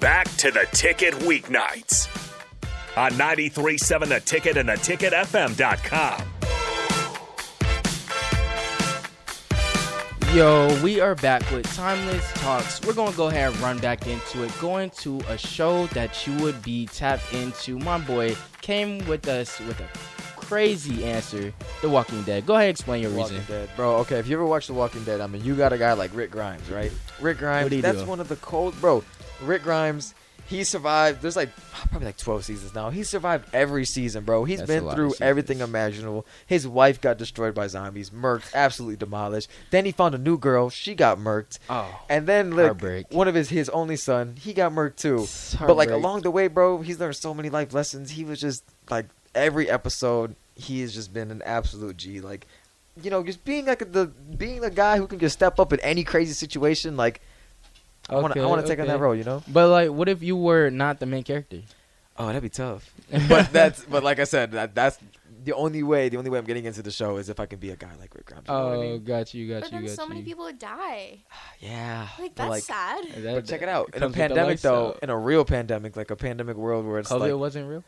Back to the ticket weeknights on 93.7 The Ticket and the theticketfm.com. Yo, we are back with Timeless Talks. We're going to go ahead and run back into it. Going to a show that you would be tapped into. My boy came with us with a crazy answer The Walking Dead. Go ahead and explain your Walking reason. Dead, bro. Okay, if you ever watched The Walking Dead, I mean, you got a guy like Rick Grimes, right? Rick Grimes, What'd he that's do? one of the cold, bro. Rick Grimes, he survived. There's like probably like 12 seasons now. He survived every season, bro. He's That's been through everything imaginable. His wife got destroyed by zombies, murked, absolutely demolished. Then he found a new girl. She got murked. Oh, And then Heartbreak. one of his his only son, he got murked too. But like along the way, bro, he's learned so many life lessons. He was just like every episode, he has just been an absolute G. Like, you know, just being like the being the guy who can just step up in any crazy situation. Like, I want to I Okay, want to take on that role, you know. But like, what if you were not the main character? Oh, that'd be tough. but that's but like I said, that, that's the only way. The only way I'm getting into the show is if I can be a guy like Rick Grimes. You know what I Oh, mean? got you, got But you, then got so you. many people would die. yeah. Like but, that's sad. That- But check it out. In a comes with the pandemic, though, lifestyle. in a real pandemic, like a pandemic world where it's COVID like wasn't real.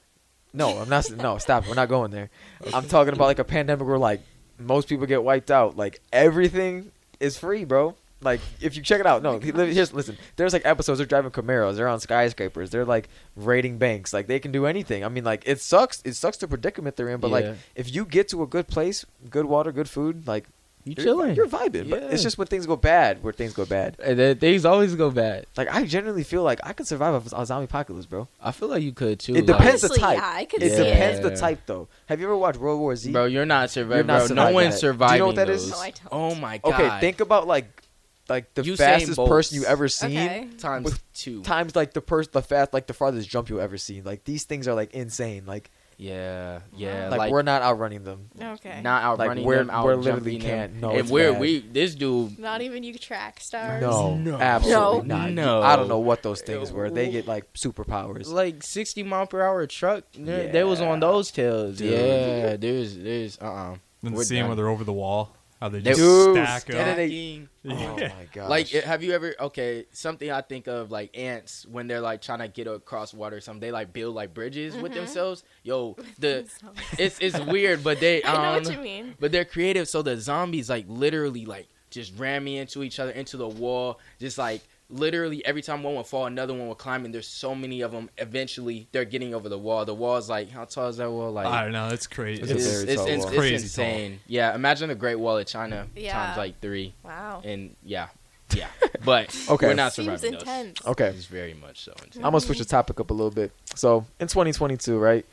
No, I'm not. No, stop. We're not going there. I'm talking about like a pandemic where like most people get wiped out. Like everything is free, bro. Like if you check it out, no. Oh he- Here's listen. There's like episodes. They're driving Camaros. They're on skyscrapers. They're like raiding banks. Like they can do anything. I mean, like it sucks. It sucks the predicament they're in. But Yeah. like if you get to a good place, good water, good food, like You you're, chilling. you're vibing. But Yeah. it's just when things go bad, where things go bad. And then things always go bad. Like I genuinely feel like I could survive a, a zombie apocalypse, bro. I feel like you could too. It like- depends the Honestly, type. yeah, I could It see depends it. the Yeah. type though. Have you ever watched World War Z? Bro, you're not surviving. You're not bro, no surviving one's that. Do you know surviving. what that is? those. No, I don't. Oh my god. Okay, think about like like the Usain fastest Bolt. person you ever seen Okay. times with two. times like the person the fast like the farthest jump you ever seen. Like these things are like insane. Like Yeah, yeah. like, Like, we're not outrunning them. Okay. not outrunning we're- them. Out we're literally them. can't. No, and it's we're bad. we this dude. Not even you track stars. No, No. absolutely No. not. No. I don't know what those things were. They get like superpowers. Like 60 mile per hour truck. They Yeah. they was on those tails. Dude. Yeah, there's there's uh uh Then We're the scene done. where they're over the wall, how they They- just Dude, stack and up. then Stacking. Oh my god! Like, have you ever? Okay, something I think of like ants when they're like trying to get across water. or something they like build like bridges with Mhm. themselves. Yo, the it's it's weird, but they I know um, what you mean. but they're creative. So the zombies like literally like just ramming into each other into the wall. Just like literally every time one would fall, another one would climb. And there's so many of them. Eventually, they're getting over the wall. The wall's like how tall is that wall? Like I don't know. It's crazy. It's it's, very it's, tall it's, it's Crazy insane. Yeah, imagine the Great Wall of China Yeah. times like three. Wow. And yeah, yeah. But Okay. we're not Seems surviving those. intense. okay, It's very much so intense. I'm gonna switch the topic up a little bit. So in 2022, right?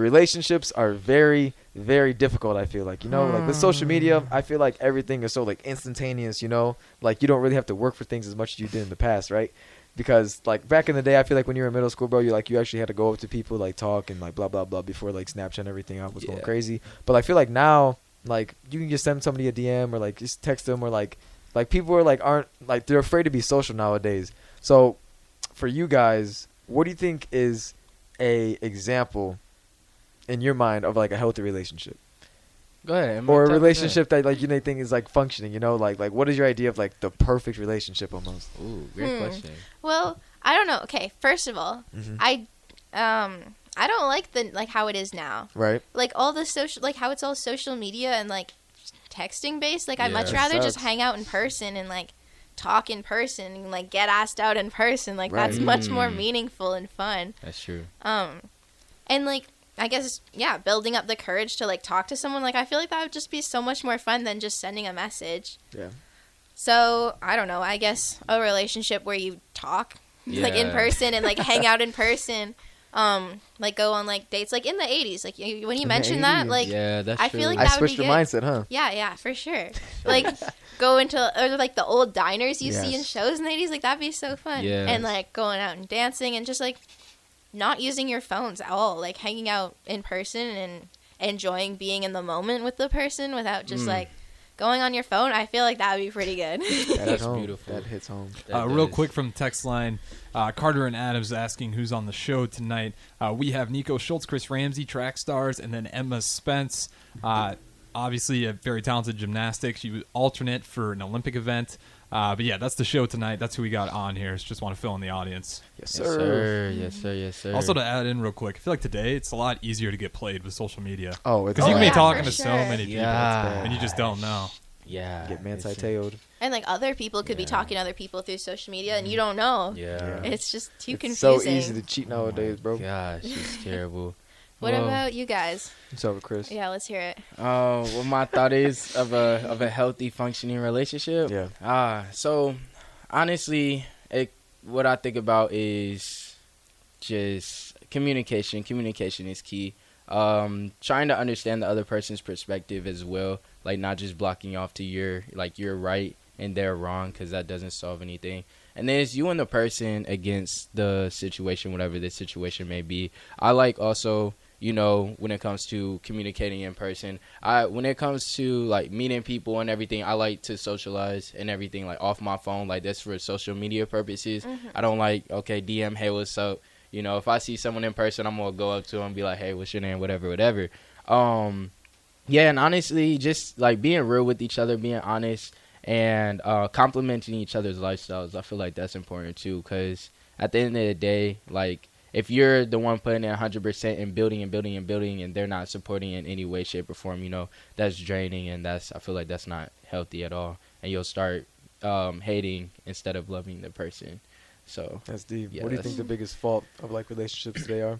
Relationships are very, very difficult. I feel like you know, like with social media, hmm. I feel like everything is so like instantaneous. You know, like you don't really have to work for things as much as you did in the past, right? Because like back in the day, I feel like when you were in middle school, bro, you like you actually had to go up to people, like talk and like blah blah blah before like Snapchat and everything out was going crazy. But I feel like now, like you can just send somebody a DM or like just text them or like like people are like aren't like they're afraid to be social nowadays. So for you guys, what do you think is a example in your mind of like a healthy relationship Go ahead. I'm or a relationship that like you may think is like functioning? You know, like like what is your idea of like the perfect relationship almost? Ooh, great Hmm. question. Well, I don't know. Okay, first of all, Mhm. I um I don't like the like how it is now. Right? Like all the social like how it's all social media and like texting based. Like I'd much rather just hang out in person and like talk in person and like get asked out in person. Like that's Right. much more Mm. meaningful and fun. That's true. Um and like I guess yeah, building up the courage to like talk to someone like I feel like that would just be so much more fun than just sending a message. Yeah. So, I don't know, I guess a relationship where you talk like in person and like hang out in person. Um like go on like dates like in the 80s. Like when you In mentioned that like yeah, that's I true. feel like I that would switched be your good. mindset, huh? yeah, yeah, for sure. Like go into or like the old diners you see in shows in the 80s like that'd be so fun. Yes. And like going out and dancing and just like not using your phones at all, like hanging out in person and enjoying being in the moment with the person without just Mm. like going on your phone. I feel like that would be pretty good. That's home. beautiful. That hits home. That Uh, real does. quick from the text line, uh, Carter and Adams asking who's on the show tonight. Uh, we have Nico Schultz, Chris Ramsey, track stars, and then Emma Spence. Obviously a very talented gymnastics. She was alternate for an Olympic event. Uh, but yeah, that's the show tonight. That's who we got on here. Just want to fill in the audience. Yes, Yes, sir. sir. Yes, sir. Yes, sir. Also to add in real quick, I feel like today it's a lot easier to get played with social media Oh, it's because you can yeah, be talking for to so many people Yeah. and you just don't know. yeah, get manti it's- tailed. And like other people could be talking to other people through social media, and you don't know. Yeah. It's just too It's confusing. so easy to cheat nowadays, bro. Gosh, it's terrible. What Well, about you guys? What's up, Chris? Yeah, let's hear it. Uh, what my thought is of a of a healthy functioning relationship. Yeah. Ah, so honestly, it, what I think about is just communication. Communication is key. Um, trying to understand the other person's perspective as well, like not just blocking off to your like you're right and they're wrong, because that doesn't solve anything. And then it's you and the person against the situation, whatever the situation may be. I like also you know when it comes to communicating in person. I when it comes to like meeting people and everything i like to socialize and everything like off my phone. Like that's for social media purposes. I don't like okay dm hey what's up? You know if i see someone in person i'm gonna go up to them and be like hey what's your name? Whatever whatever. Um yeah and honestly just like being real with each other being honest and uh complimenting each other's lifestyles i feel like that's important too because at the end of the day like if you're the one putting in 100% and building and building and building and they're not supporting in any way shape or form you know that's draining and that's i feel like that's not healthy at all and you'll start um, hating instead of loving the person so That's deep. Yeah, what do you think the biggest fault of like relationships today are?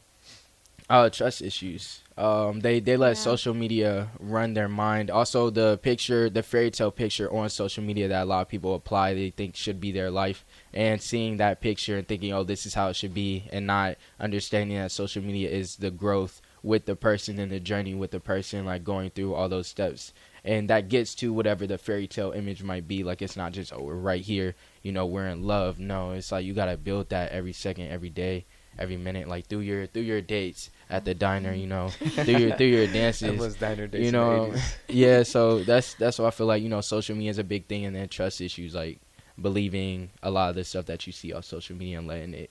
Uh, trust issues. Um, they they let Yeah. social media run their mind. Also, the picture, the fairy tale picture on social media that a lot of people apply, they think should be their life, and seeing that picture and thinking, oh, this is how it should be, and not understanding that social media is the growth with the person and the journey with the person, like going through all those steps, and that gets to whatever the fairy tale image might be. Like it's not just oh, we're right here, you know, we're in love. No, it's like you gotta build that every second, every day every minute, like through your through your dates at the diner, you know, through your through your dances. Endless diner days You in know, the 80s. yeah. So that's that's why I feel like you know social media is a big thing, and then trust issues, like believing a lot of the stuff that you see on social media and letting it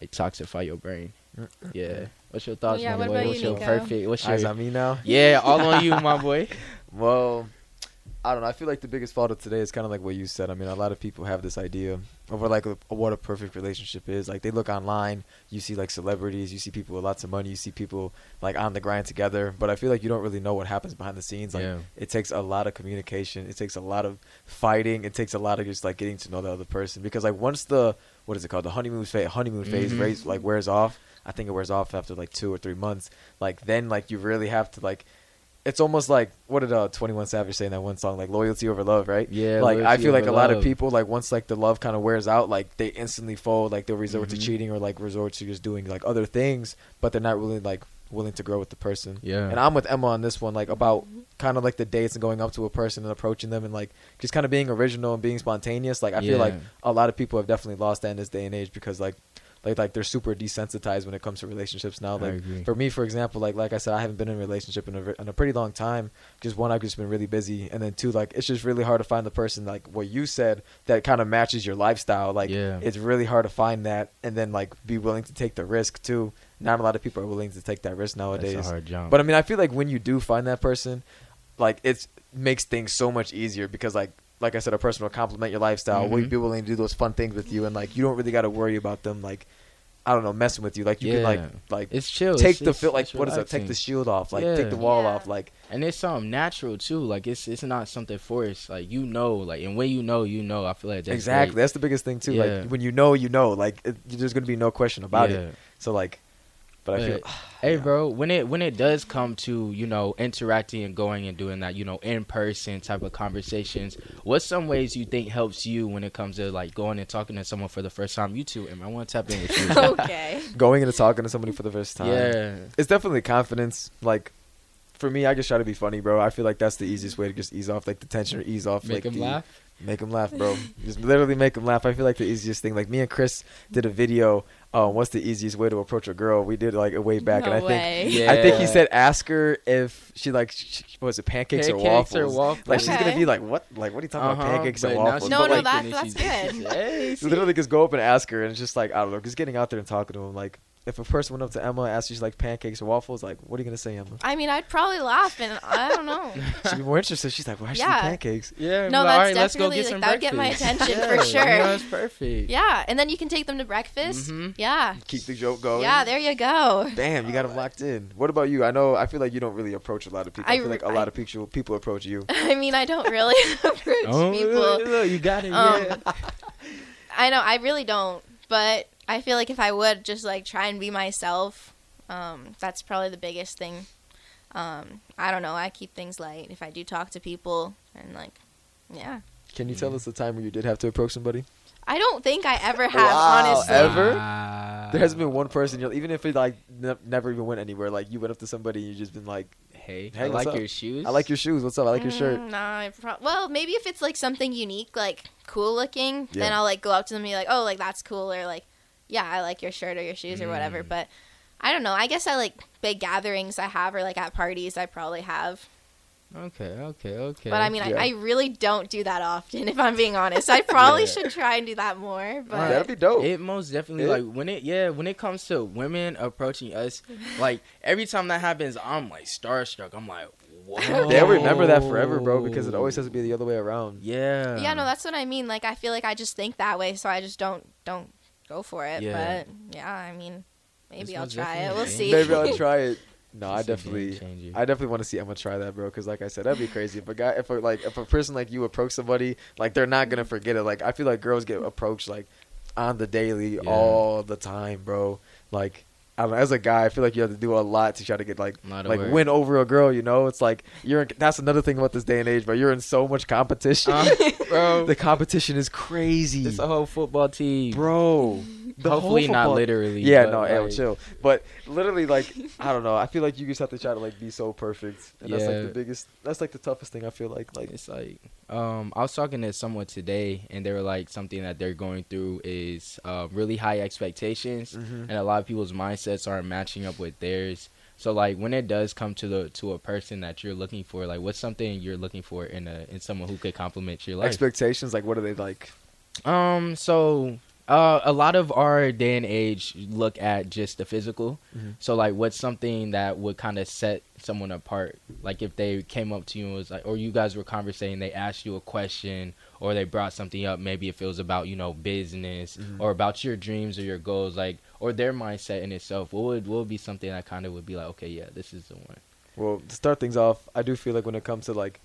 like toxify your brain. Yeah. What's your thoughts, Yeah, my what boy? about What's you, your Nico? perfect? What's Eyes your on me now. yeah? All on you, my boy. Well, I don't know. I feel like the biggest fault of today is kind of like what you said. I mean, a lot of people have this idea of what like a, what a perfect relationship is. Like they look online, you see like celebrities, you see people with lots of money, you see people like on the grind together. But I feel like you don't really know what happens behind the scenes. Like Yeah. it takes a lot of communication. It takes a lot of fighting. It takes a lot of just like getting to know the other person. Because like once the what is it called the honeymoon phase honeymoon phase Mhm. race like wears off. I think it wears off after like two or three months. Like then like you really have to like. It's almost like what did uh Twenty One Savage say in that one song, like loyalty over love, right? Yeah. like I feel like a lot of people like once like the love kind of wears out, like they instantly fold, like they'll resort to Mhm. cheating or like resort to just doing like other things, but they're not really like willing to grow with the person. Yeah. And I'm with Emma on this one, like about kind of like the dates and going up to a person and approaching them and like just kind of being original and being spontaneous. Like I feel like a lot of people have definitely lost that in this day and age because like like like they're super desensitized when it comes to relationships now. Like for me, for example, like like I said, I haven't been in a relationship in a, in a pretty long time. Just one, I've just been really busy, and then two, like it's just really hard to find the person like what you said that kind of matches your lifestyle. Like Yeah. it's really hard to find that, and then like be willing to take the risk too. Not a lot of people are willing to take that risk nowadays. That's a hard jump. But I mean, I feel like when you do find that person, like it makes things so much easier because like like I said, a person will compliment your lifestyle, will Mhm. be willing to do those fun things with you, and like you don't really got to worry about them like I don't know messing with you. Like you can like like it's chill. take It's- the feel like it's what is it? Take the shield off, like Yeah. take the wall Yeah. off, like and it's something natural too. Like it's it's not something forced. Like you know, like and when you know, you know. I feel like that's exactly. great. That's the biggest thing too. Yeah. Like when you know, you know. Like it, there's gonna be no question about Yeah. it. So like, but I feel But, hey, yeah. bro, when it when it does come to you know interacting and going and doing that, you know, in person type of conversations, what's some ways you think helps you when it comes to like going and talking to someone for the first time? You too, and I want to tap in with you. okay. going and talking to somebody for the first time. yeah, it's definitely confidence. Like for me, I just try to be funny, bro. I feel like that's the easiest way to just ease off like the tension or ease off make like them the, laugh. Make them laugh, bro. just literally make them laugh. I feel like the easiest thing. Like me and Chris did a video. Um, what's the easiest way to approach a girl? We did like a way back, no and I way. think I think he said ask her if she like sh- sh- was it pancakes, or waffles. or waffles. Like she's gonna be like, what? Like what are you talking Uh-huh, about? Pancakes and but now waffles. No, But, no, like, that- and that's good. Hey, literally just go up and ask her, and it's just like I don't know, just getting out there and talking to him. Like if a person went up to Emma and asked you like pancakes or waffles, like what are you gonna say, Emma? I mean, I'd probably laugh, and I don't know. She'd be more interested. She's like, why should Yeah. pancakes? Yeah. No, but, that's all right, let's go definitely, get like, some that would get my attention Yeah, for you sure. know, that's perfect. Yeah, and then you can take them to breakfast. Mhm. Yeah. Keep the joke going. Yeah, there you go. Damn, you got them locked in. What about you? I know. I feel like you don't really approach a lot of people. I, I feel like a lot of people people approach you. I mean, I don't really approach Oh, people. look, look, you got it. Um, yeah. I know, I really don't. But I feel like if I would just like try and be myself, um, that's probably the biggest thing. Um, I don't know. I keep things light if I do talk to people, and like, yeah. Can you tell us the time where you did have to approach somebody? I don't think I ever have, Wow, honestly. ever? Wow. There hasn't been one person, you're, even if it like ne- never even went anywhere. Like you went up to somebody and you just been like, Hey, Hey, I what's like up? your shoes. "I like your shoes. What's up? I like your shirt." Mm, Nah, I pro- well, maybe if it's like something unique, like cool looking, then I'll like go up to them and be like, "Oh, like that's cool," or like, "Yeah, I like your shirt or your shoes or whatever." Mm. But I don't know. I guess I like big gatherings I have or like at parties I probably have. Okay, okay, okay. But I mean, Yeah. I, I really don't do that often. If I'm being honest, I probably Yeah. should try and do that more. But That'd be dope. It most definitely It- like when it yeah when it comes to women approaching us like every time that happens I'm like starstruck I'm like whoa They'll remember that forever, bro, because it always has to be the other way around. yeah yeah, no, that's what I mean. Like I feel like I just think that way, so I just don't don't go for it. Yeah. But yeah, I mean, maybe I'll try it. We'll see. Maybe I'll try it. No, I It's a game definitely. I definitely want to see Emma try that, bro. Because like I said, that'd be crazy. If a guy, if a, like, if a person like you approach somebody, like they're not gonna forget it. Like I feel like girls get approached like on the daily, Yeah. all the time, bro. Like I don't know. As a guy, I feel like you have to do a lot to try to get like like work. win over a girl. You know, it's like you're. In, that's another thing about this day and age, bro. You're in so much competition. Uh, bro the competition is crazy, it's a whole football team bro. The hopefully not literally Yeah, no, like, chill. But literally, like, I don't know. I feel like you just have to try to like be so perfect, and that's like the biggest. That's like the toughest thing. I feel like, like, It's like um, I was talking to someone today, and they were like something that they're going through is uh, really high expectations, Mhm. and a lot of people's mindsets aren't matching up with theirs. So like when it does come to the to a person that you're looking for, like what's something you're looking for in a in someone who could complement your life? expectations. Like, what are they like? Um, so uh, a lot of our day and age look at just the physical. Mhm. So like, what's something that would kind of set someone apart? Like if they came up to you and was like, or you guys were conversating, they asked you a question, or they brought something up. Maybe if it was about you know business Mhm. or about your dreams or your goals, like or their mindset in itself. What would what would be something that kind of would be like, okay, yeah, this is the one. Well, to start things off, I do feel like when it comes to like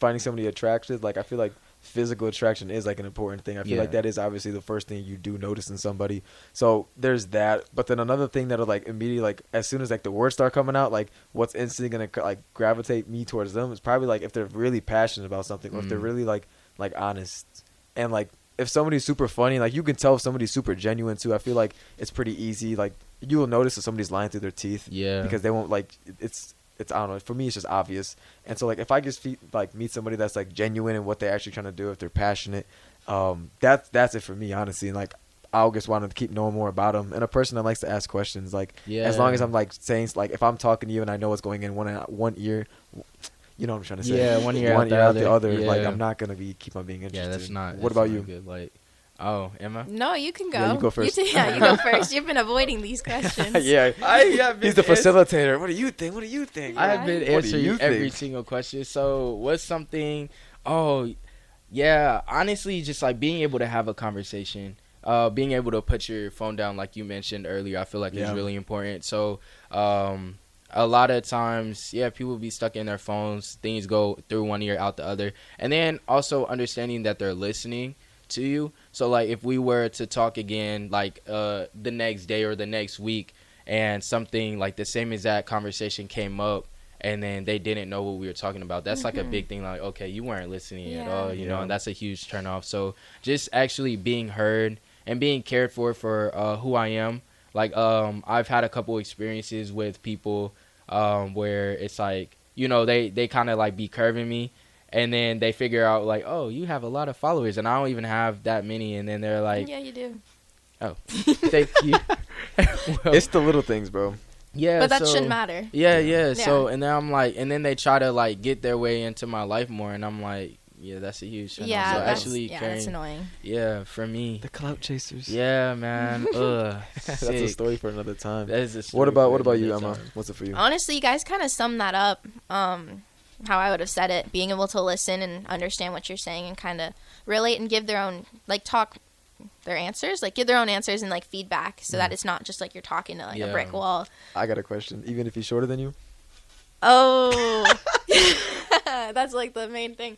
finding somebody attractive, like I feel like physical attraction is like an important thing. I feel like that is obviously the first thing you do notice in somebody. So there's that. But then another thing that'll like immediately like as soon as like the words start coming out, like what's instantly gonna like gravitate me towards them is probably like if they're really passionate about something or if they're Mm. really like like honest and like if somebody's super funny, like you can tell if somebody's super genuine too. I feel like it's pretty easy. Like you will notice if somebody's lying through their teeth Yeah, because they won't like it's it's I don't know for me it's just obvious and so like if I just fe- like meet somebody that's like genuine in what they're actually trying to do if they're passionate um that's that's it for me honestly and like I'll just want to keep knowing more about them and a person that likes to ask questions like yeah. as long as I'm like saying like if I'm talking to you and I know what's going in one one ear you know what I'm trying to say Yeah, one ear one out the ear out the other. other like I'm not gonna be keep on being interested yeah, that's not. what that's about not you Good. Like, oh, Emma. No, you can go. Yeah, you go first. t- yeah, you go first. You've been avoiding these questions. yeah I have he's the facilitator what do you think what do you think I have been What answering you every think? single question. So, what's something? Oh, yeah. Honestly, just like being able to have a conversation, uh, being able to put your phone down, like you mentioned earlier, I feel like Yeah. is really important. So, um, a lot of times, yeah, people be stuck in their phones. Things go through one ear out the other, and then also understanding that they're listening to you. So, like, if we were to talk again, like uh, the next day or the next week, and something like the same exact conversation came up and then they didn't know what we were talking about that's like a big thing like okay you weren't listening at all you know and that's a huge turn off so just actually being heard and being cared for for uh, who i am like um i've had a couple experiences with people um where it's like you know they they kind of like be curving me and then they figure out like oh you have a lot of followers and i don't even have that many and then they're like yeah, you do. Oh, thank you Well, it's the little things bro yeah but that so- shouldn't matter. yeah, yeah. So and then I'm like, and then they try to like get their way into my life more, and I'm like, Yeah, that's a huge. turn-off. Yeah, so that's, actually, yeah, carrying, that's annoying. yeah, for me, The clout chasers. yeah, man. Ugh, that's a story for another time. That is a What about what about you, Emma? time. What's it for you? Honestly, you guys kind of summed that up. Um, how I would have said it, being able to listen and understand what you're saying and kind of relate and give their own like talk their answers, like give their own answers and like feedback, so Mm. that it's not just like you're talking to like a brick wall. I got a question. Even if he's shorter than you, Oh, that's like the main thing.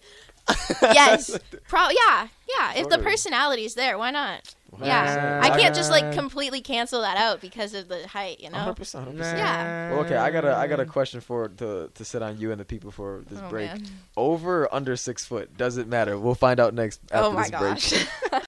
Yes, pro. Yeah, yeah. If the Totally. personality's there, why not? Man. Yeah, I can't just like completely cancel that out because of the height. You know. 100%. 100%. Yeah. Well, okay, I got a I got a question for to to sit on you and the people for this Oh, break. man. Over or under six foot? Does it matter? We'll find out next oh after Oh my this break. gosh.